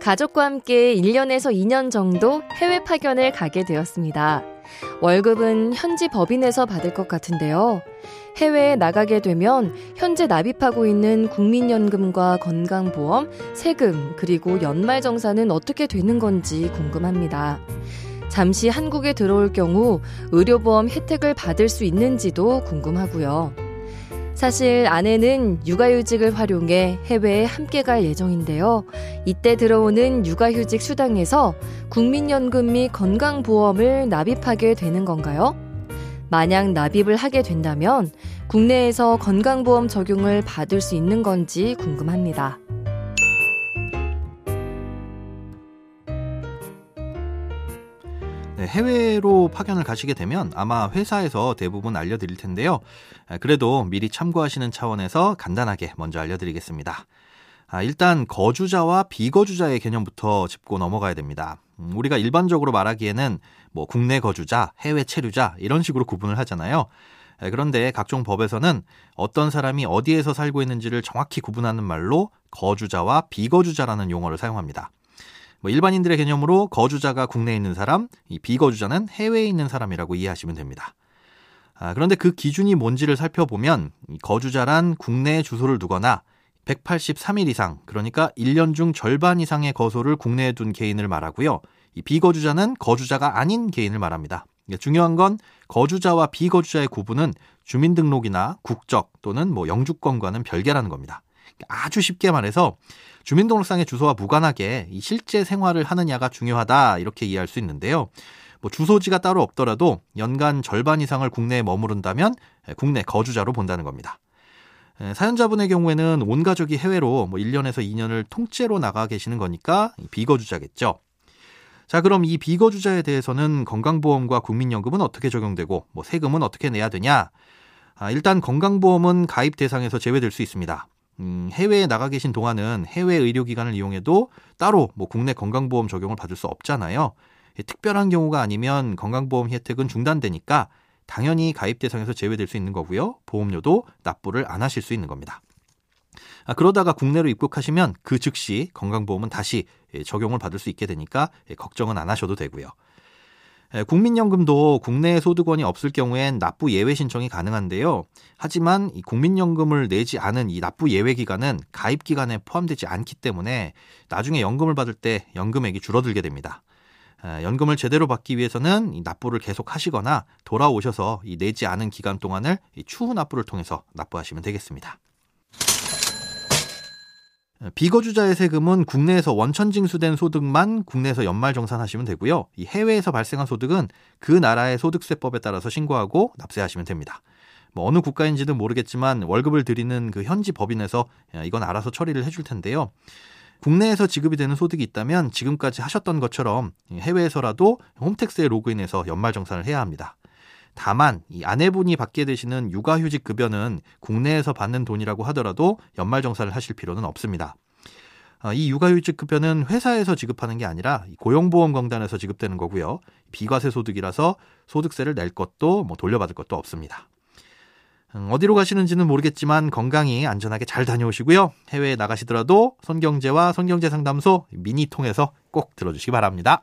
가족과 함께 1년에서 2년 정도 해외 파견을 가게 되었습니다. 월급은 현지 법인에서 받을 것 같은데요. 해외에 나가게 되면 현재 납입하고 있는 국민연금과 건강보험, 세금, 그리고 연말정산은 어떻게 되는 건지 궁금합니다. 잠시 한국에 들어올 경우 의료보험 혜택을 받을 수 있는지도 궁금하고요. 사실 아내는 육아휴직을 활용해 해외에 함께 갈 예정인데요. 이때 들어오는 육아휴직 수당에서 국민연금 및 건강보험을 납입하게 되는 건가요? 만약 납입을 하게 된다면 국내에서 건강보험 적용을 받을 수 있는 건지 궁금합니다. 해외로 파견을 가시게 되면 아마 회사에서 대부분 알려드릴 텐데요. 아, 그래도 미리 참고하시는 차원에서 간단하게 먼저 알려드리겠습니다. 아, 일단 거주자와 비거주자의 개념부터 짚고 넘어가야 됩니다. 음, 우리가 일반적으로 말하기에는 뭐 국내 거주자, 해외 체류자 이런 식으로 구분을 하잖아요. 아, 그런데 각종 법에서는 어떤 사람이 어디에서 살고 있는지를 정확히 구분하는 말로 거주자와 비거주자라는 용어를 사용합니다. 뭐 일반인들의 개념으로 거주자가 국내에 있는 사람, 이 비거주자는 해외에 있는 사람이라고 이해하시면 됩니다. 아, 그런데 그 기준이 뭔지를 살펴보면 거주자란 국내에 주소를 두거나 183일 이상, 그러니까 1년 중 절반 이상의 거소를 국내에 둔 개인을 말하고요. 이 비거주자는 거주자가 아닌 개인을 말합니다. 중요한 건 거주자와 비거주자의 구분은 주민등록이나 국적 또는 뭐 영주권과는 별개라는 겁니다. 아주 쉽게 말해서 주민등록상의 주소와 무관하게 실제 생활을 하느냐가 중요하다 이렇게 이해할 수 있는데요. 뭐 주소지가 따로 없더라도 연간 절반 이상을 국내에 머무른다면 국내 거주자로 본다는 겁니다. 사연자분의 경우에는 온 가족이 해외로 뭐 1년에서 2년을 통째로 나가 계시는 거니까 비거주자겠죠. 자, 그럼 이 비거주자에 대해서는 건강보험과 국민연금은 어떻게 적용되고 뭐 세금은 어떻게 내야 되냐? 아, 일단 건강보험은 가입 대상에서 제외될 수 있습니다. 음, 해외에 나가 계신 동안은 해외 의료기관을 이용해도 따로 뭐 국내 건강보험 적용을 받을 수 없잖아요. 특별한 경우가 아니면 건강보험 혜택은 중단되니까 당연히 가입 대상에서 제외될 수 있는 거고요. 보험료도 납부를 안 하실 수 있는 겁니다. 아, 그러다가 국내로 입국하시면 그 즉시 건강보험은 다시 예, 적용을 받을 수 있게 되니까 예, 걱정은 안 하셔도 되고요. 국민연금도 국내에 소득원이 없을 경우엔 납부 예외 신청이 가능한데요. 하지만 이 국민연금을 내지 않은 이 납부 예외 기간은 가입 기간에 포함되지 않기 때문에 나중에 연금을 받을 때 연금액이 줄어들게 됩니다. 연금을 제대로 받기 위해서는 이 납부를 계속 하시거나 돌아오셔서 이 내지 않은 기간 동안을 추후 납부를 통해서 납부하시면 되겠습니다. 비거주자의 세금은 국내에서 원천 징수된 소득만 국내에서 연말 정산하시면 되고요. 이 해외에서 발생한 소득은 그 나라의 소득세법에 따라서 신고하고 납세하시면 됩니다. 뭐 어느 국가인지는 모르겠지만 월급을 드리는 그 현지 법인에서 이건 알아서 처리를 해줄 텐데요. 국내에서 지급이 되는 소득이 있다면 지금까지 하셨던 것처럼 해외에서라도 홈택스에 로그인해서 연말정산을 해야 합니다. 다만 이 아내분이 받게 되시는 육아휴직 급여는 국내에서 받는 돈이라고 하더라도 연말정산을 하실 필요는 없습니다. 어, 이 육아휴직 급여는 회사에서 지급하는 게 아니라 고용보험공단에서 지급되는 거고요. 비과세 소득이라서 소득세를 낼 것도 뭐 돌려받을 것도 없습니다. 음, 어디로 가시는지는 모르겠지만 건강히 안전하게 잘 다녀오시고요. 해외에 나가시더라도 손경제와 손경제 상담소 미니 통해서 꼭 들어주시기 바랍니다.